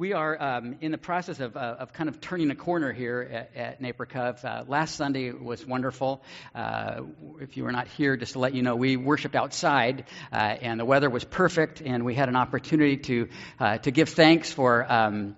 We are um, in the process of, uh, of kind of turning a corner here at, at Napercov. Uh, last Sunday was wonderful. Uh, if you were not here, just to let you know, we worshiped outside, uh, and the weather was perfect, and we had an opportunity to uh, to give thanks for. Um,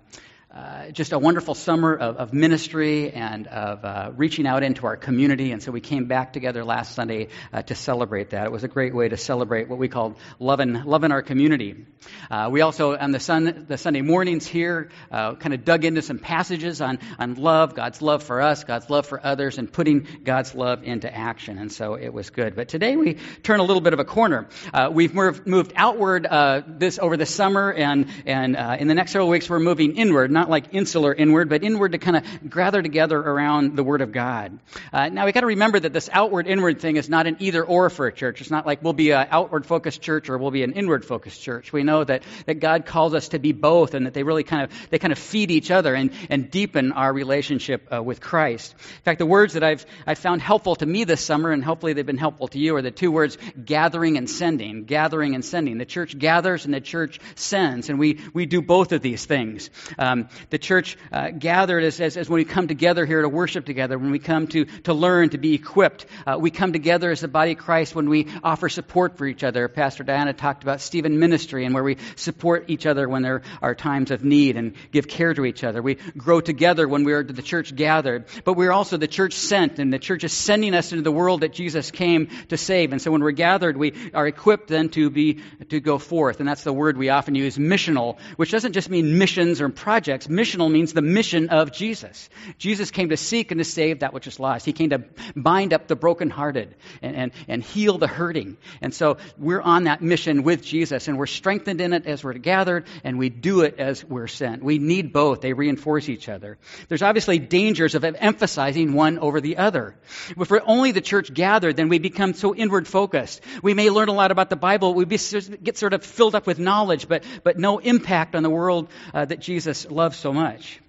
uh, just a wonderful summer of, of ministry and of uh, reaching out into our community. And so we came back together last Sunday uh, to celebrate that. It was a great way to celebrate what we called loving, loving our community. Uh, we also, on the, sun, the Sunday mornings here, uh, kind of dug into some passages on, on love, God's love for us, God's love for others, and putting God's love into action. And so it was good. But today we turn a little bit of a corner. we've moved, moved outward this over the summer, and, and in the next several weeks we're moving inward. Not not like insular inward, but inward to kind of gather together around the Word of God. Uh, now we got to remember that this outward inward thing is not an either or for a church. It's not like we'll be an outward focused church or we'll be an inward focused church. We know that, that God calls us to be both and that they really kind of, they kind of feed each other and, and deepen our relationship uh, with Christ. In fact, the words that I've, I've found helpful to me this summer and hopefully they've been helpful to you are the two words gathering and sending. Gathering and sending. The church gathers and the church sends and we, we do both of these things. Um, the church uh, gathered as, as, as, when we come together here to worship together, when we come to, to learn, to be equipped. Uh, we come together as the body of Christ when we offer support for each other. Pastor Diana talked about Stephen Ministry and where we support each other when there are times of need and give care to each other. We grow together when we are the church gathered. But we're also the church sent, and the church is sending us into the world that Jesus came to save. And so when we're gathered, we are equipped then to be to go forth. And that's the word we often use, missional, which doesn't just mean missions or projects. Missional means the mission of Jesus. Jesus came to seek and to save that which is lost. He came to bind up the brokenhearted and, and, and heal the hurting. And so we're on that mission with Jesus, and we're strengthened in it as we're gathered, and we do it as we're sent. We need both, they reinforce each other. There's obviously dangers of emphasizing one over the other. If we're only the church gathered, then we become so inward focused. We may learn a lot about the Bible, we get sort of filled up with knowledge, but, but no impact on the world uh, that Jesus loves so much.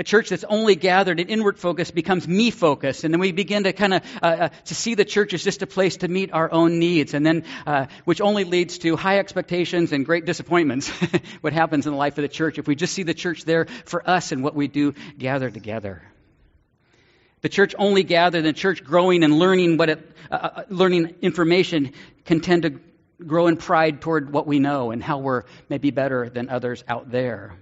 A church that's only gathered in inward focus becomes me focused, and then we begin to kind of uh, uh, to see the church as just a place to meet our own needs, and then uh, which only leads to high expectations and great disappointments. what happens in the life of the church if we just see the church there for us and what we do gather together? The church only gathered, the church growing and learning what it, uh, uh, learning information can tend to grow in pride toward what we know and how we're maybe better than others out there.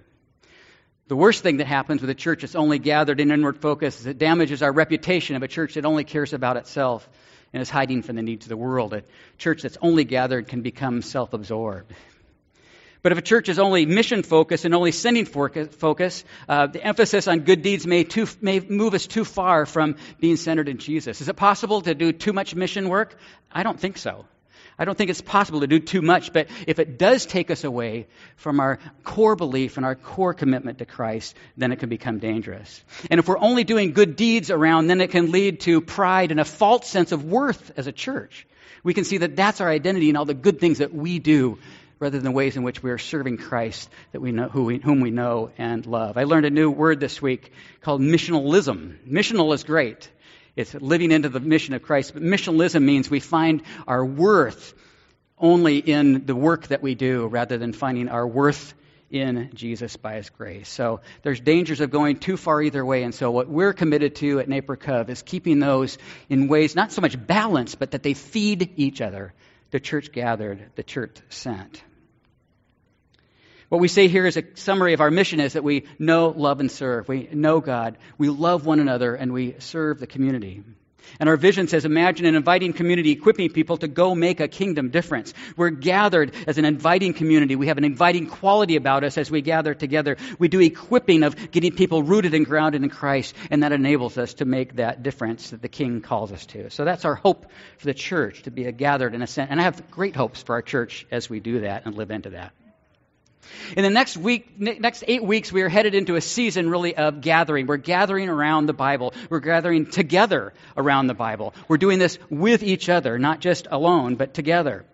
The worst thing that happens with a church that's only gathered in inward focus is it damages our reputation of a church that only cares about itself and is hiding from the needs of the world. A church that's only gathered can become self absorbed. But if a church is only mission focused and only sending focus, uh, the emphasis on good deeds may, too, may move us too far from being centered in Jesus. Is it possible to do too much mission work? I don't think so. I don't think it's possible to do too much, but if it does take us away from our core belief and our core commitment to Christ, then it can become dangerous. And if we're only doing good deeds around, then it can lead to pride and a false sense of worth as a church. We can see that that's our identity and all the good things that we do rather than the ways in which we are serving Christ that we know, who we, whom we know and love. I learned a new word this week called missionalism. Missional is great. It's living into the mission of Christ. But missionalism means we find our worth only in the work that we do rather than finding our worth in Jesus by His grace. So there's dangers of going too far either way. And so what we're committed to at Naper Cove is keeping those in ways not so much balanced, but that they feed each other. The church gathered, the church sent. What we say here is a summary of our mission is that we know, love, and serve. We know God, we love one another, and we serve the community. And our vision says imagine an inviting community equipping people to go make a kingdom difference. We're gathered as an inviting community. We have an inviting quality about us as we gather together. We do equipping of getting people rooted and grounded in Christ, and that enables us to make that difference that the King calls us to. So that's our hope for the church, to be a gathered in a sense. And I have great hopes for our church as we do that and live into that. In the next week, next eight weeks, we are headed into a season really of gathering. We're gathering around the Bible. We're gathering together around the Bible. We're doing this with each other, not just alone, but together.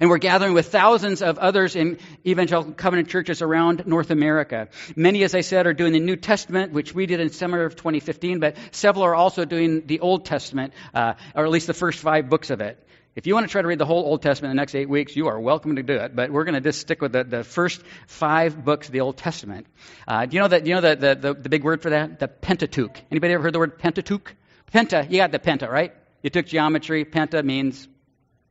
And we're gathering with thousands of others in evangelical covenant churches around North America. Many, as I said, are doing the New Testament, which we did in summer of 2015, but several are also doing the Old Testament, uh, or at least the first five books of it. If you want to try to read the whole Old Testament in the next eight weeks, you are welcome to do it. But we're going to just stick with the, the first five books of the Old Testament. Uh, do you know that? Do you know the, the, the, the big word for that? The Pentateuch. Anybody ever heard the word Pentateuch? Penta. You got the Penta, right? You took geometry. Penta means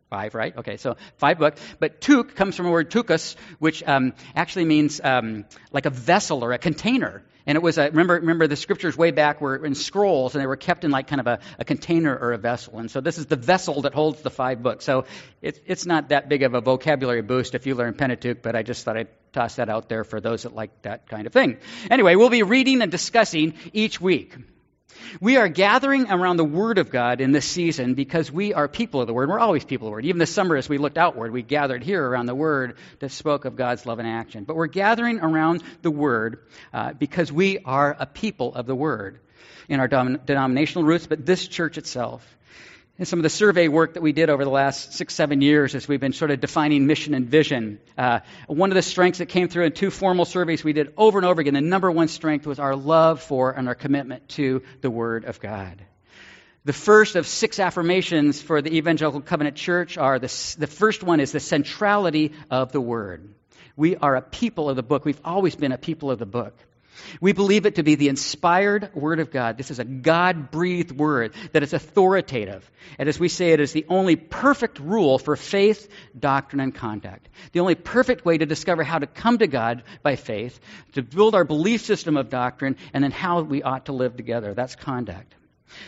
Five, right? Okay, so five books. But tuk comes from the word tukus, which um, actually means um, like a vessel or a container. And it was, a, remember, remember the scriptures way back were in scrolls and they were kept in like kind of a, a container or a vessel. And so this is the vessel that holds the five books. So it, it's not that big of a vocabulary boost if you learn Pentateuch, but I just thought I'd toss that out there for those that like that kind of thing. Anyway, we'll be reading and discussing each week. We are gathering around the Word of God in this season because we are people of the Word. We're always people of the Word. Even this summer, as we looked outward, we gathered here around the Word that spoke of God's love and action. But we're gathering around the Word uh, because we are a people of the Word in our denominational roots, but this church itself and some of the survey work that we did over the last six, seven years as we've been sort of defining mission and vision. Uh, one of the strengths that came through in two formal surveys we did over and over again, the number one strength was our love for and our commitment to the Word of God. The first of six affirmations for the Evangelical Covenant Church are the, the first one is the centrality of the Word. We are a people of the book. We've always been a people of the book. We believe it to be the inspired Word of God. This is a God breathed Word that is authoritative. And as we say, it is the only perfect rule for faith, doctrine, and conduct. The only perfect way to discover how to come to God by faith, to build our belief system of doctrine, and then how we ought to live together. That's conduct.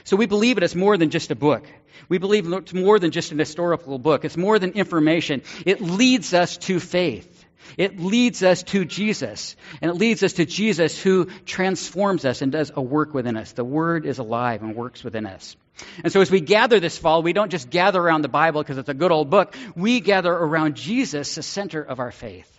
So we believe it is more than just a book. We believe it's more than just an historical book. It's more than information. It leads us to faith. It leads us to Jesus. And it leads us to Jesus who transforms us and does a work within us. The Word is alive and works within us. And so as we gather this fall, we don't just gather around the Bible because it's a good old book. We gather around Jesus, the center of our faith.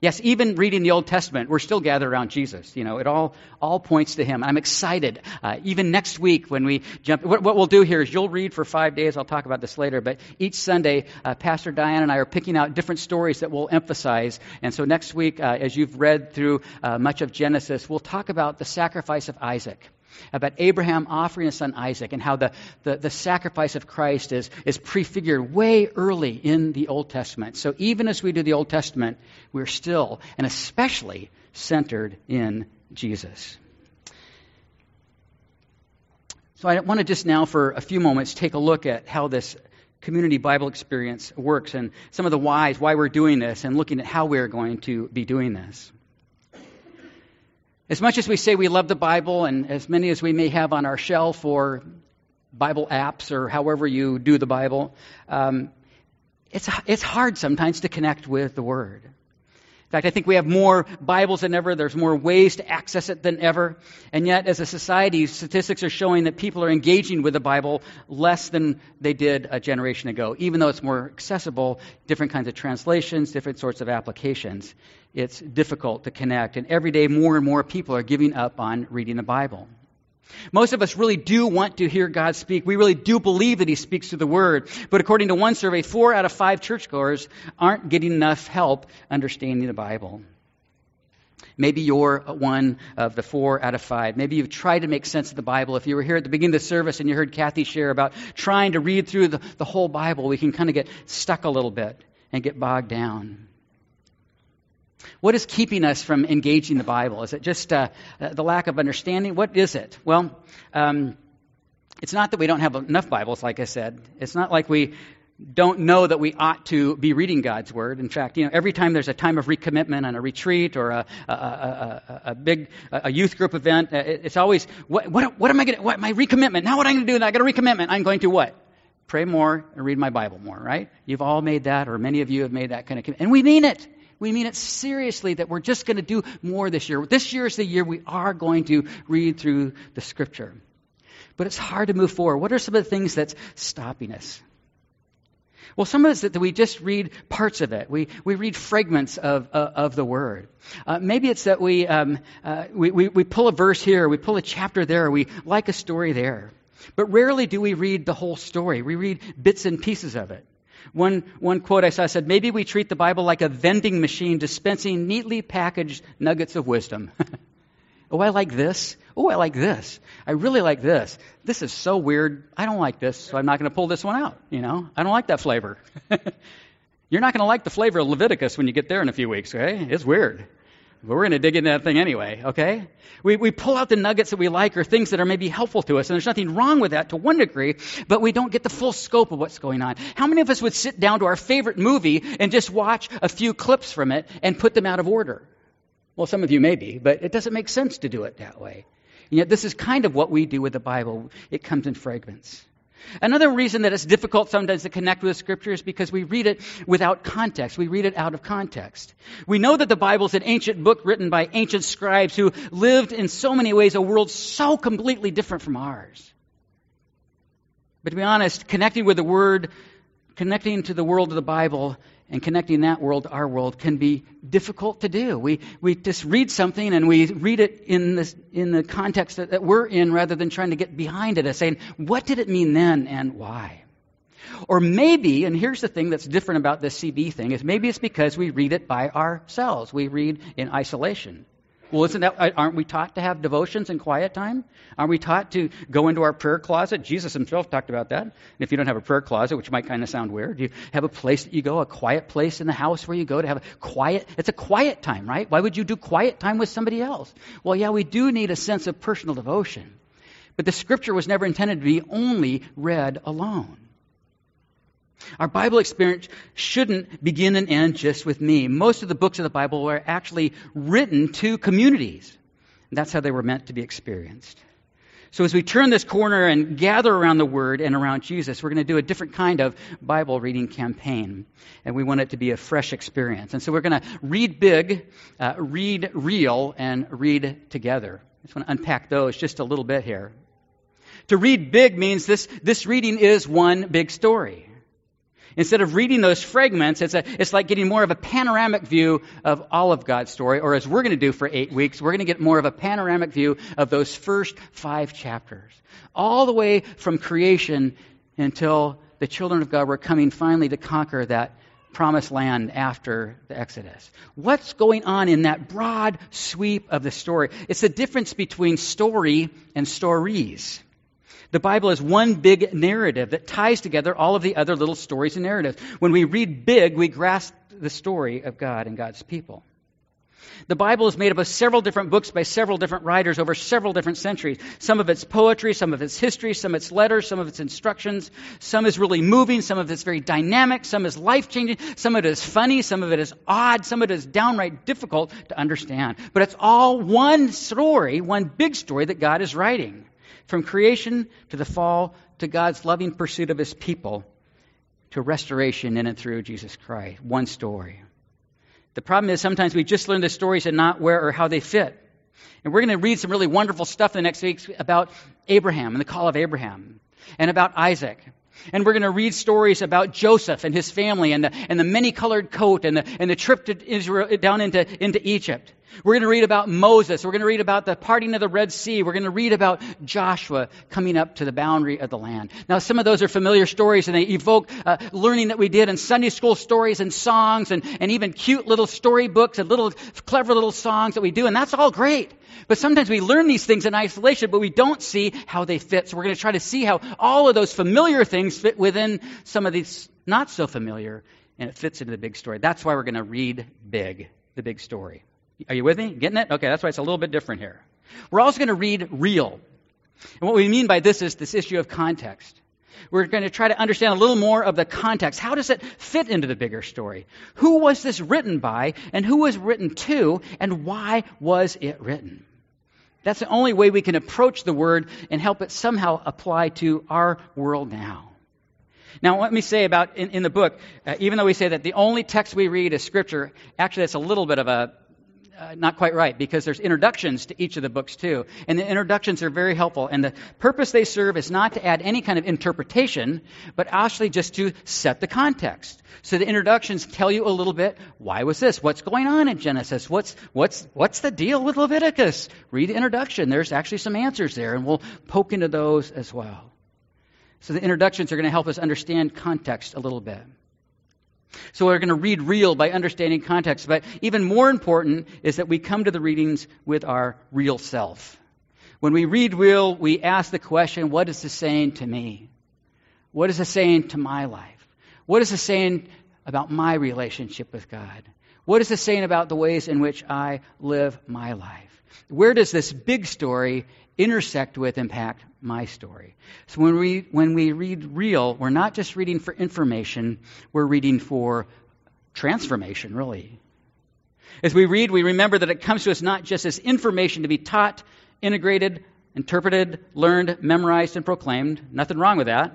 Yes, even reading the Old Testament, we're still gathered around Jesus. You know, it all, all points to Him. I'm excited. Uh, even next week when we jump, what, what, we'll do here is you'll read for five days. I'll talk about this later. But each Sunday, uh, Pastor Diane and I are picking out different stories that we'll emphasize. And so next week, uh, as you've read through uh, much of Genesis, we'll talk about the sacrifice of Isaac about Abraham offering his son Isaac and how the, the, the, sacrifice of Christ is, is prefigured way early in the Old Testament. So even as we do the Old Testament, we're still and especially centered in Jesus. So I want to just now, for a few moments, take a look at how this community Bible experience works and some of the whys, why we're doing this, and looking at how we're going to be doing this. As much as we say we love the Bible, and as many as we may have on our shelf or Bible apps or however you do the Bible, um, it's, it's hard sometimes to connect with the Word. In fact, I think we have more Bibles than ever. There's more ways to access it than ever. And yet, as a society, statistics are showing that people are engaging with the Bible less than they did a generation ago. Even though it's more accessible, different kinds of translations, different sorts of applications, it's difficult to connect. And every day, more and more people are giving up on reading the Bible. Most of us really do want to hear God speak. We really do believe that He speaks through the Word. But according to one survey, four out of five churchgoers aren't getting enough help understanding the Bible. Maybe you're one of the four out of five. Maybe you've tried to make sense of the Bible. If you were here at the beginning of the service and you heard Kathy share about trying to read through the, the whole Bible, we can kind of get stuck a little bit and get bogged down. What is keeping us from engaging the Bible? Is it just uh, the lack of understanding? What is it? Well, um, it's not that we don't have enough Bibles, like I said. It's not like we don't know that we ought to be reading God's Word. In fact, you know, every time there's a time of recommitment on a retreat or a, a, a, a big a youth group event, uh, it's always, what, what, what am I going to, my recommitment? Now what am I going to do? I got a recommitment. I'm going to what? Pray more and read my Bible more, right? You've all made that, or many of you have made that kind of commitment. And we mean it. We mean it seriously that we're just going to do more this year. This year is the year we are going to read through the scripture. But it's hard to move forward. What are some of the things that's stopping us? Well, some of it is that we just read parts of it. We, we read fragments of, uh, of the Word. Uh, maybe it's that we, um, uh, we, we, we pull a verse here, we pull a chapter there, we like a story there. But rarely do we read the whole story. We read bits and pieces of it. One, one quote I saw said, maybe we treat the Bible like a vending machine dispensing neatly packaged nuggets of wisdom. Oh, I like this. Oh, I like this. I really like this. This is so weird. I don't like this, so I'm not going to pull this one out. You know, I don't like that flavor. You're not going to like the flavor of Leviticus when you get there in a few weeks, okay? It's weird. But we're going to dig into that thing anyway, okay? We, we pull out the nuggets that we like or things that are maybe helpful to us, and there's nothing wrong with that to one degree, but we don't get the full scope of what's going on. How many of us would sit down to our favorite movie and just watch a few clips from it and put them out of order? Well, some of you may be, but it doesn't make sense to do it that way. And yet, this is kind of what we do with the Bible. It comes in fragments. Another reason that it's difficult sometimes to connect with scripture is because we read it without context. We read it out of context. We know that the Bible is an ancient book written by ancient scribes who lived in so many ways a world so completely different from ours. But to be honest, connecting with the Word, connecting to the world of the Bible, and connecting that world to our world can be difficult to do. We, we just read something and we read it in, this, in the context that, that we're in rather than trying to get behind it and saying, what did it mean then and why? Or maybe, and here's the thing that's different about this CB thing, is maybe it's because we read it by ourselves. We read in isolation. Well, isn't that, uh, aren't we taught to have devotions and quiet time? Aren't we taught to go into our prayer closet? Jesus himself talked about that. And if you don't have a prayer closet, which might kind of sound weird, you have a place that you go, a quiet place in the house where you go to have a quiet, it's a quiet time, right? Why would you do quiet time with somebody else? Well, yeah, we do need a sense of personal devotion. But the scripture was never intended to be only read alone. Our Bible experience shouldn't begin and end just with me. Most of the books of the Bible were actually written to communities. That's how they were meant to be experienced. So as we turn this corner and gather around the Word and around Jesus, we're going to do a different kind of Bible reading campaign. And we want it to be a fresh experience. And so we're going to read big, uh, read real, and read together. I just want to unpack those just a little bit here. To read big means this, this reading is one big story. Instead of reading those fragments, it's, a, it's like getting more of a panoramic view of all of God's story, or as we're going to do for eight weeks, we're going to get more of a panoramic view of those first five chapters. All the way from creation until the children of God were coming finally to conquer that promised land after the Exodus. What's going on in that broad sweep of the story? It's the difference between story and stories. The Bible is one big narrative that ties together all of the other little stories and narratives. When we read big, we grasp the story of God and God's people. The Bible is made up of several different books by several different writers over several different centuries. Some of it's poetry, some of it's history, some of it's letters, some of it's instructions. Some is really moving, some of it's very dynamic, some is life changing, some of it is funny, some of it is odd, some of it is downright difficult to understand. But it's all one story, one big story that God is writing. From creation to the fall to God's loving pursuit of his people to restoration in and through Jesus Christ. One story. The problem is sometimes we just learn the stories and not where or how they fit. And we're going to read some really wonderful stuff in the next weeks about Abraham and the call of Abraham and about Isaac. And we're going to read stories about Joseph and his family and the, and the many colored coat and the, and the trip to Israel, down into, into Egypt. We're going to read about Moses. We're going to read about the parting of the Red Sea. We're going to read about Joshua coming up to the boundary of the land. Now, some of those are familiar stories and they evoke uh, learning that we did in Sunday school stories and songs and, and even cute little storybooks and little clever little songs that we do. And that's all great. But sometimes we learn these things in isolation, but we don't see how they fit. So we're going to try to see how all of those familiar things fit within some of these not so familiar and it fits into the big story. That's why we're going to read big, the big story. Are you with me? Getting it? Okay, that's why it's a little bit different here. We're also going to read real. And what we mean by this is this issue of context. We're going to try to understand a little more of the context. How does it fit into the bigger story? Who was this written by, and who was written to, and why was it written? That's the only way we can approach the word and help it somehow apply to our world now. Now, let me say about in, in the book, uh, even though we say that the only text we read is Scripture, actually, that's a little bit of a uh, not quite right because there's introductions to each of the books too. And the introductions are very helpful. And the purpose they serve is not to add any kind of interpretation, but actually just to set the context. So the introductions tell you a little bit, why was this? What's going on in Genesis? What's, what's, what's the deal with Leviticus? Read the introduction. There's actually some answers there, and we'll poke into those as well. So the introductions are going to help us understand context a little bit. So we're going to read real by understanding context. But even more important is that we come to the readings with our real self. When we read real, we ask the question, what is this saying to me? What is it saying to my life? What is it saying about my relationship with God? What is it saying about the ways in which I live my life? Where does this big story intersect with, impact my story? So when we, when we read real, we're not just reading for information, we're reading for transformation, really. As we read, we remember that it comes to us not just as information to be taught, integrated, interpreted, learned, memorized, and proclaimed. Nothing wrong with that.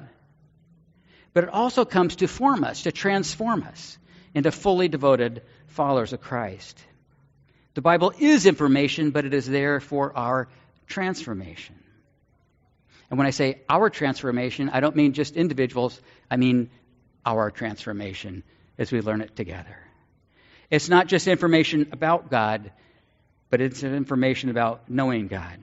But it also comes to form us, to transform us into fully devoted followers of Christ. The Bible is information, but it is there for our transformation. And when I say our transformation, I don't mean just individuals, I mean our transformation as we learn it together. It's not just information about God, but it's information about knowing God.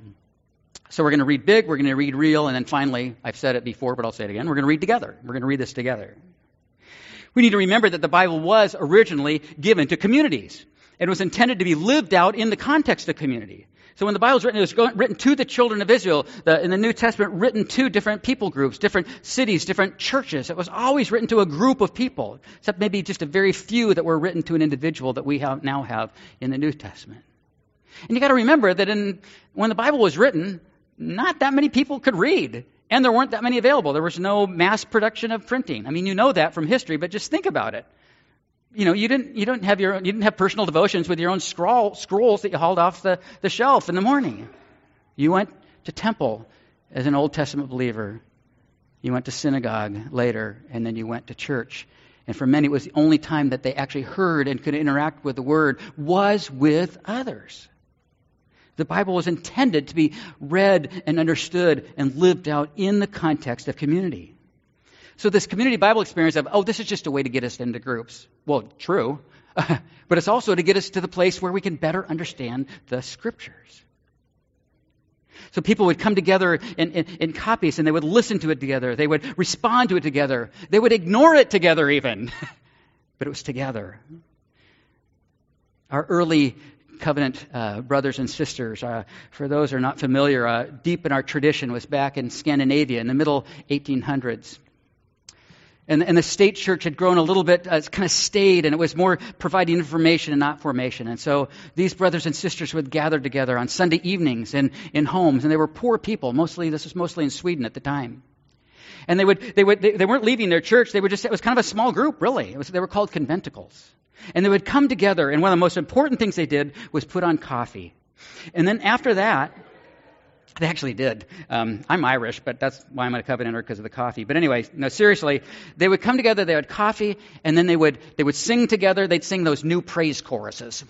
So we're going to read big, we're going to read real, and then finally, I've said it before, but I'll say it again, we're going to read together. We're going to read this together. We need to remember that the Bible was originally given to communities. It was intended to be lived out in the context of community. So when the Bible was written, it was written to the children of Israel. The, in the New Testament, written to different people groups, different cities, different churches. It was always written to a group of people, except maybe just a very few that were written to an individual that we have, now have in the New Testament. And you got to remember that in, when the Bible was written, not that many people could read. And there weren't that many available. There was no mass production of printing. I mean, you know that from history, but just think about it. You know, you didn't, you didn't have your, you didn't have personal devotions with your own scroll, scrolls that you hauled off the, the shelf in the morning. You went to temple as an Old Testament believer. You went to synagogue later, and then you went to church. And for many, it was the only time that they actually heard and could interact with the Word was with others. The Bible was intended to be read and understood and lived out in the context of community. So, this community Bible experience of, oh, this is just a way to get us into groups. Well, true. but it's also to get us to the place where we can better understand the scriptures. So people would come together in, in, in, copies and they would listen to it together. They would respond to it together. They would ignore it together, even. but it was together. Our early covenant uh, brothers and sisters. Uh, for those who are not familiar, uh, deep in our tradition was back in Scandinavia in the middle 1800s. And, and the state church had grown a little bit, uh, kind of stayed, and it was more providing information and not formation. And so these brothers and sisters would gather together on Sunday evenings in, in homes, and they were poor people. Mostly, this was mostly in Sweden at the time. And they would, they would, they, they weren't leaving their church. They were just, it was kind of a small group, really. Was, they were called conventicles. And they would come together, and one of the most important things they did was put on coffee. And then after that, they actually did. Um, I'm Irish, but that's why I'm a covenanter because of the coffee. But anyway, no, seriously, they would come together. They had coffee, and then they would they would sing together. They'd sing those new praise choruses.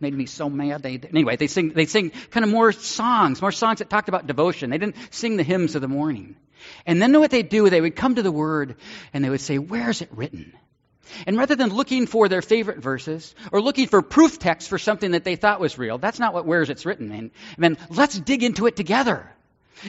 Made me so mad. They anyway, they sing they sing kind of more songs, more songs that talked about devotion. They didn't sing the hymns of the morning. And then what they'd do, they would come to the Word, and they would say, "Where is it written?" And rather than looking for their favorite verses or looking for proof text for something that they thought was real, that's not what where it's written in. Mean, let's dig into it together.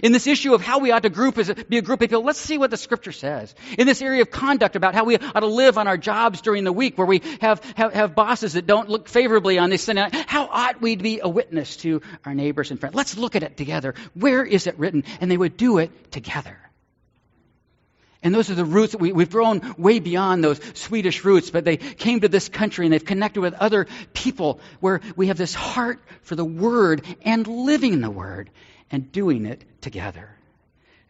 In this issue of how we ought to group as a, be a group of people, let's see what the scripture says. In this area of conduct about how we ought to live on our jobs during the week where we have, have, have bosses that don't look favorably on this, thing, how ought we to be a witness to our neighbors and friends? Let's look at it together. Where is it written? And they would do it together. And those are the roots that we, we've grown way beyond those Swedish roots, but they came to this country and they've connected with other people where we have this heart for the Word and living the Word and doing it together.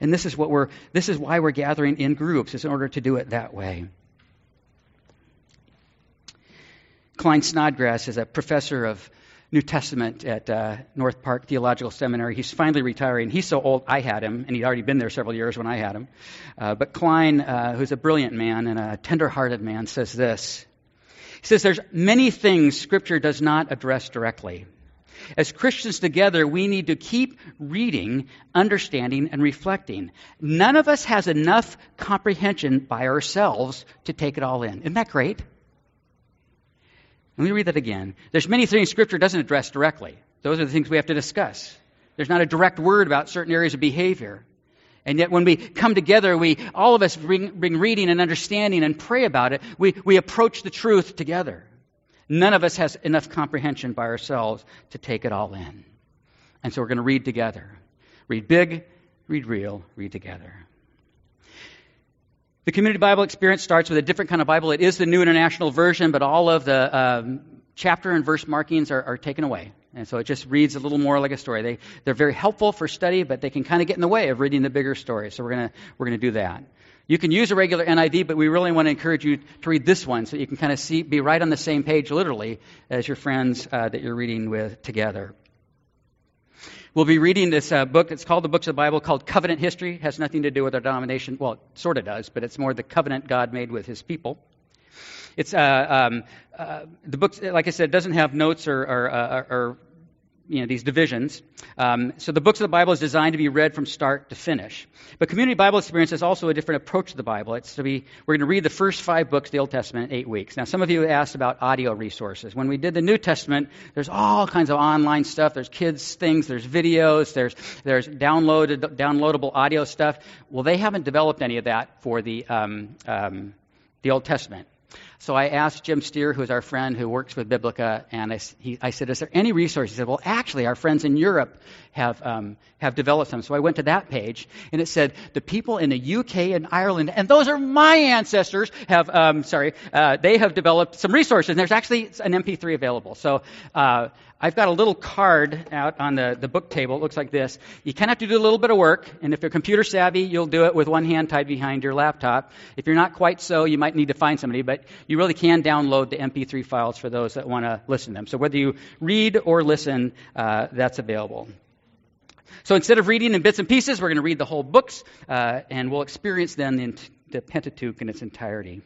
And this is what we're, this is why we're gathering in groups, is in order to do it that way. Klyne Snodgrass is a professor of New Testament at uh, North Park Theological Seminary. He's finally retiring. He's so old, I had him, and he'd already been there several years when I had him. Uh, but Klyne, uh, who's a brilliant man and a tender-hearted man, says this. He says there's many things Scripture does not address directly. As Christians together, we need to keep reading, understanding, and reflecting. None of us has enough comprehension by ourselves to take it all in. Isn't that great? Let me read that again. There's many things Scripture doesn't address directly. Those are the things we have to discuss. There's not a direct word about certain areas of behavior. And yet, when we come together, we all of us bring, bring reading and understanding and pray about it. We, we approach the truth together. None of us has enough comprehension by ourselves to take it all in. And so we're going to read together. Read big, read real, read together. The Community Bible Experience starts with a different kind of Bible. It is the New International Version, but all of the um, chapter and verse markings are, are, taken away. And so it just reads a little more like a story. They, they're very helpful for study, but they can kind of get in the way of reading the bigger story. So we're going we're gonna do that. You can use a regular NIV, but we really want to encourage you to read this one so you can kind of see, be right on the same page, literally, as your friends uh, that you're reading with together. We'll be reading this uh, book. It's called the Books of the Bible, called Covenant History. It has nothing to do with our denomination. Well, it sort of does, but it's more the covenant God made with his people. It's uh, um, uh, the book, like I said, doesn't have notes or, or, uh, or you know, these divisions. Um, so the books of the Bible is designed to be read from start to finish. But Community Bible Experience is also a different approach to the Bible. It's to be, we're going to read the first five books of the Old Testament in eight weeks. Now, some of you asked about audio resources. When we did the New Testament, there's all kinds of online stuff. There's kids things, there's videos, there's, there's downloaded, downloadable audio stuff. Well, they haven't developed any of that for the, um, um, the Old Testament. So I asked Jim Steer, who's our friend who works with Biblica, and I, he, I said, Is there any resource? He said, Well, actually, our friends in Europe have, um, have developed some. So I went to that page, and it said, The people in the UK and Ireland, and those are my ancestors, have, um, sorry, uh, they have developed some resources. And there's actually an MP3 available. So uh, I've got a little card out on the, the book table. It looks like this. You kind of have to do a little bit of work, and if you're computer savvy, you'll do it with one hand tied behind your laptop. If you're not quite so, you might need to find somebody, but you really can download the MP3 files for those that want to listen to them. So whether you read or listen, uh, that's available. So instead of reading in bits and pieces, we're going to read the whole books, uh, and we'll experience then the, the Pentateuch in its entirety.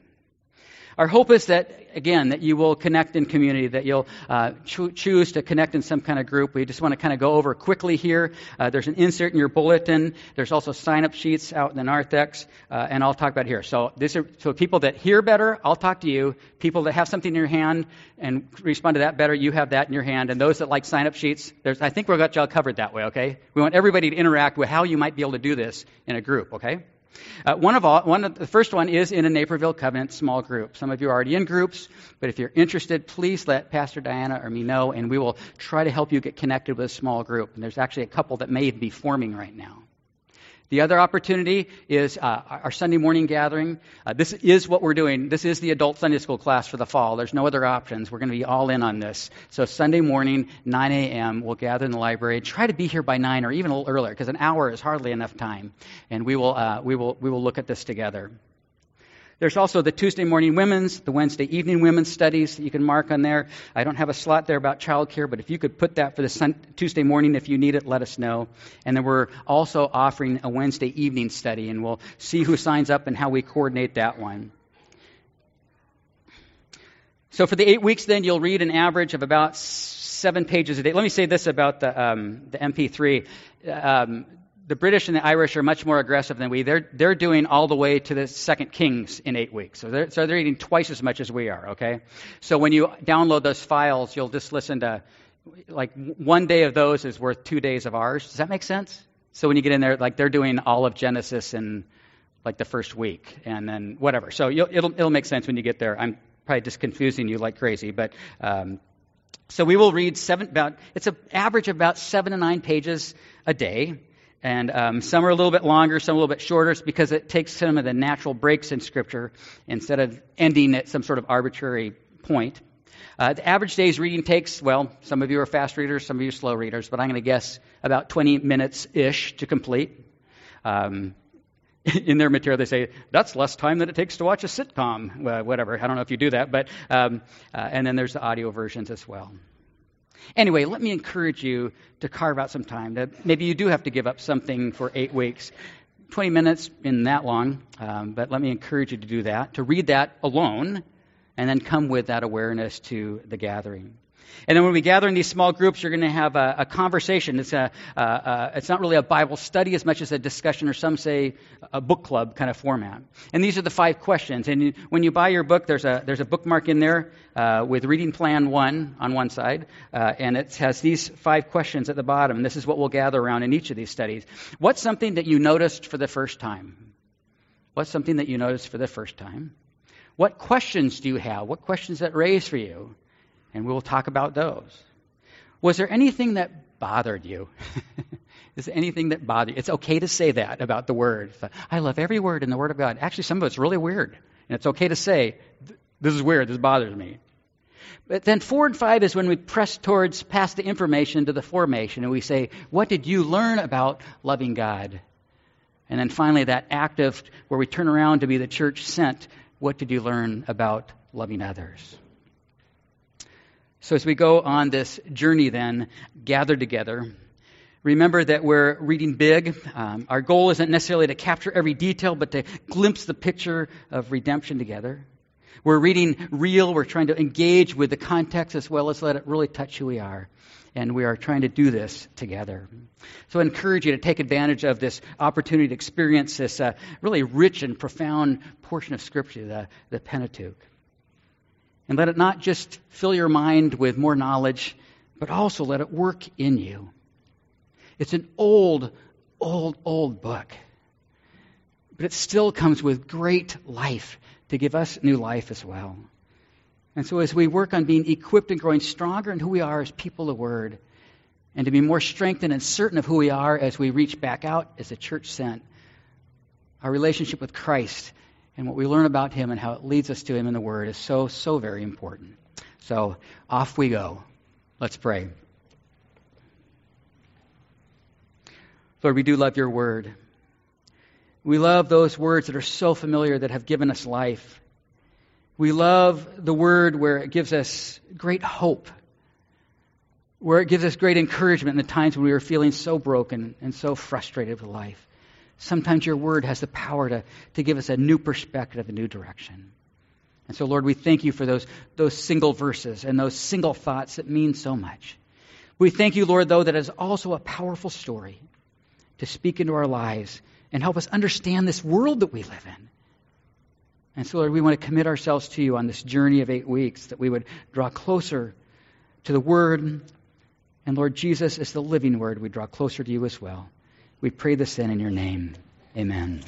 Our hope is that, again, that you will connect in community, that you'll uh, cho- choose to connect in some kind of group. We just want to kind of go over quickly here. Uh, there's an insert in your bulletin. There's also sign up sheets out in the narthex, uh, and I'll talk about here. So, this are, so people that hear better, I'll talk to you. People that have something in your hand and respond to that better, you have that in your hand. And those that like sign up sheets, there's, I think we've got y'all covered that way, okay? We want everybody to interact with how you might be able to do this in a group, okay? Uh, one of all, one of the first one is in a Naperville Covenant small group. Some of you are already in groups, but if you're interested, please let Pastor Diana or me know, and we will try to help you get connected with a small group. And there's actually a couple that may be forming right now. The other opportunity is uh, our Sunday morning gathering. Uh, this is what we're doing. This is the adult Sunday school class for the fall. There's no other options. We're going to be all in on this. So Sunday morning, 9 a.m., we'll gather in the library. Try to be here by 9 or even a little earlier because an hour is hardly enough time. And we will, uh, we will, we will look at this together. There's also the Tuesday morning women's, the Wednesday evening women's studies that you can mark on there. I don't have a slot there about childcare, but if you could put that for the sun- Tuesday morning if you need it, let us know. And then we're also offering a Wednesday evening study, and we'll see who signs up and how we coordinate that one. So for the eight weeks, then you'll read an average of about seven pages a day. Let me say this about the um, the MP3. Um, the British and the Irish are much more aggressive than we. They're, they're doing all the way to the Second Kings in eight weeks. So they're, so they're eating twice as much as we are, okay? So when you download those files, you'll just listen to, like, one day of those is worth two days of ours. Does that make sense? So when you get in there, like, they're doing all of Genesis in, like, the first week, and then whatever. So it'll, it'll make sense when you get there. I'm probably just confusing you like crazy, but um, so we will read seven about it's an average of about seven to nine pages a day and um, some are a little bit longer, some a little bit shorter, it's because it takes some of the natural breaks in Scripture instead of ending at some sort of arbitrary point. Uh, the average day's reading takes, well, some of you are fast readers, some of you slow readers, but I'm going to guess about 20 minutes ish to complete. Um, in their material, they say that's less time than it takes to watch a sitcom, well, whatever. I don't know if you do that, but um, uh, and then there's the audio versions as well. Anyway, let me encourage you to carve out some time. That maybe you do have to give up something for eight weeks. 20 minutes in that long, um, but let me encourage you to do that, to read that alone, and then come with that awareness to the gathering. And then when we gather in these small groups, you're going to have a, a conversation. It's, a, it's not really a Bible study as much as a discussion, or some say a book club kind of format. And these are the five questions. And you, when you buy your book, there's a, there's a bookmark in there uh, with reading plan one on one side, uh, and it has these five questions at the bottom. And this is what we'll gather around in each of these studies. What's something that you noticed for the first time? What's something that you noticed for the first time? What questions do you have? What questions that raise for you? And we'll talk about those. Was there anything that bothered you? Is there anything that bothered you? It's okay to say that about the Word. I love every word in the Word of God. Actually, some of it's really weird. And it's okay to say, this is weird, this bothers me. But then four and five is when we press towards past the information to the formation and we say, what did you learn about loving God? And then finally, that act of where we turn around to be the church sent, what did you learn about loving others? So, as we go on this journey, then, gathered together, remember that we're reading big. Um, our goal isn't necessarily to capture every detail, but to glimpse the picture of redemption together. We're reading real. We're trying to engage with the context as well as let it really touch who we are. And we are trying to do this together. So I encourage you to take advantage of this opportunity to experience this uh, really rich and profound portion of Scripture, the, the Pentateuch. And let it not just fill your mind with more knowledge, but also let it work in you. It's an old, old, old book. But it still comes with great life to give us new life as well. And so, as we work on being equipped and growing stronger in who we are as people of the Word, and to be more strengthened and certain of who we are as we reach back out as a church sent, our relationship with Christ and what we learn about him and how it leads us to him in the Word is so, so very important. So off we go. Let's pray. Lord, we do love your Word. We love those words that are so familiar that have given us life. We love the Word where it gives us great hope, where it gives us great encouragement in the times when we are feeling so broken and so frustrated with life. Sometimes your word has the power to, to give us a new perspective, a new direction. And so, Lord, we thank you for those, those single verses and those single thoughts that mean so much. We thank you, Lord, though, that it is also a powerful story to speak into our lives and help us understand this world that we live in. And so, Lord, we want to commit ourselves to you on this journey of eight weeks, that we would draw closer to the Word. And Lord Jesus is the living Word. We draw closer to you as well. We pray this then in your name. Amen.